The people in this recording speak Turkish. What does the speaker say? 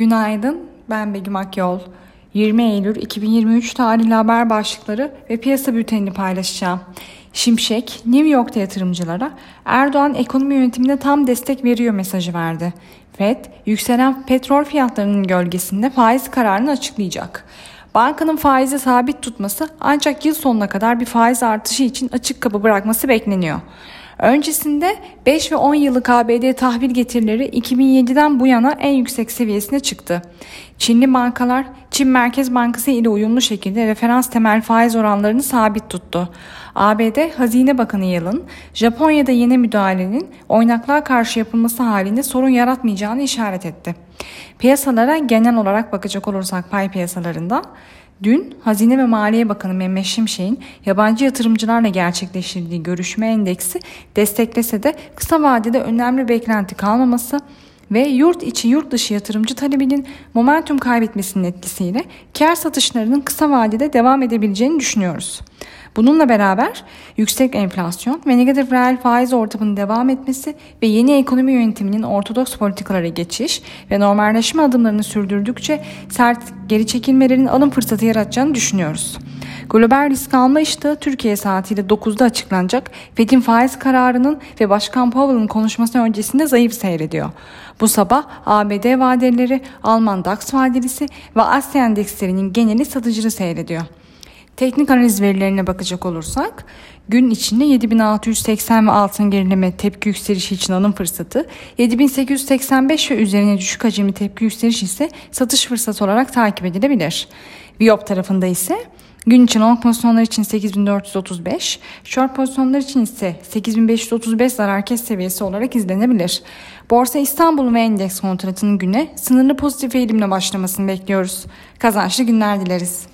Günaydın, ben Begüm Akyol. 20 Eylül 2023 tarihli haber başlıkları ve piyasa bültenini paylaşacağım. Şimşek, New York'ta yatırımcılara Erdoğan ekonomi yönetimine tam destek veriyor mesajı verdi. FED, yükselen petrol fiyatlarının gölgesinde faiz kararını açıklayacak. Bankanın faizi sabit tutması ancak yıl sonuna kadar bir faiz artışı için açık kapı bırakması bekleniyor. Öncesinde 5 ve 10 yıllık ABD tahvil getirileri 2007'den bu yana en yüksek seviyesine çıktı. Çinli bankalar Çin Merkez Bankası ile uyumlu şekilde referans temel faiz oranlarını sabit tuttu. ABD Hazine Bakanı Yalın, Japonya'da yeni müdahalenin oynaklığa karşı yapılması halinde sorun yaratmayacağını işaret etti. Piyasalara genel olarak bakacak olursak pay piyasalarında Dün Hazine ve Maliye Bakanı Mehmet Şimşek'in yabancı yatırımcılarla gerçekleştirdiği görüşme endeksi desteklese de kısa vadede önemli beklenti kalmaması ve yurt içi yurt dışı yatırımcı talebinin momentum kaybetmesinin etkisiyle kar satışlarının kısa vadede devam edebileceğini düşünüyoruz. Bununla beraber yüksek enflasyon ve negatif reel faiz ortamının devam etmesi ve yeni ekonomi yönetiminin ortodoks politikalara geçiş ve normalleşme adımlarını sürdürdükçe sert geri çekilmelerin alım fırsatı yaratacağını düşünüyoruz. Global risk alma iştahı Türkiye saatiyle 9'da açıklanacak Fed'in faiz kararının ve Başkan Powell'ın konuşması öncesinde zayıf seyrediyor. Bu sabah ABD vadeleri, Alman DAX vadelisi ve Asya endekslerinin geneli satıcılı seyrediyor. Teknik analiz verilerine bakacak olursak gün içinde 7680 ve altın gerileme tepki yükselişi için alım fırsatı, 7885 ve üzerine düşük hacimli tepki yükseliş ise satış fırsatı olarak takip edilebilir. Viyop tarafında ise Gün için long pozisyonlar için 8435, short pozisyonlar için ise 8535 zarar kes seviyesi olarak izlenebilir. Borsa İstanbul ve endeks kontratının güne sınırlı pozitif eğilimle başlamasını bekliyoruz. Kazançlı günler dileriz.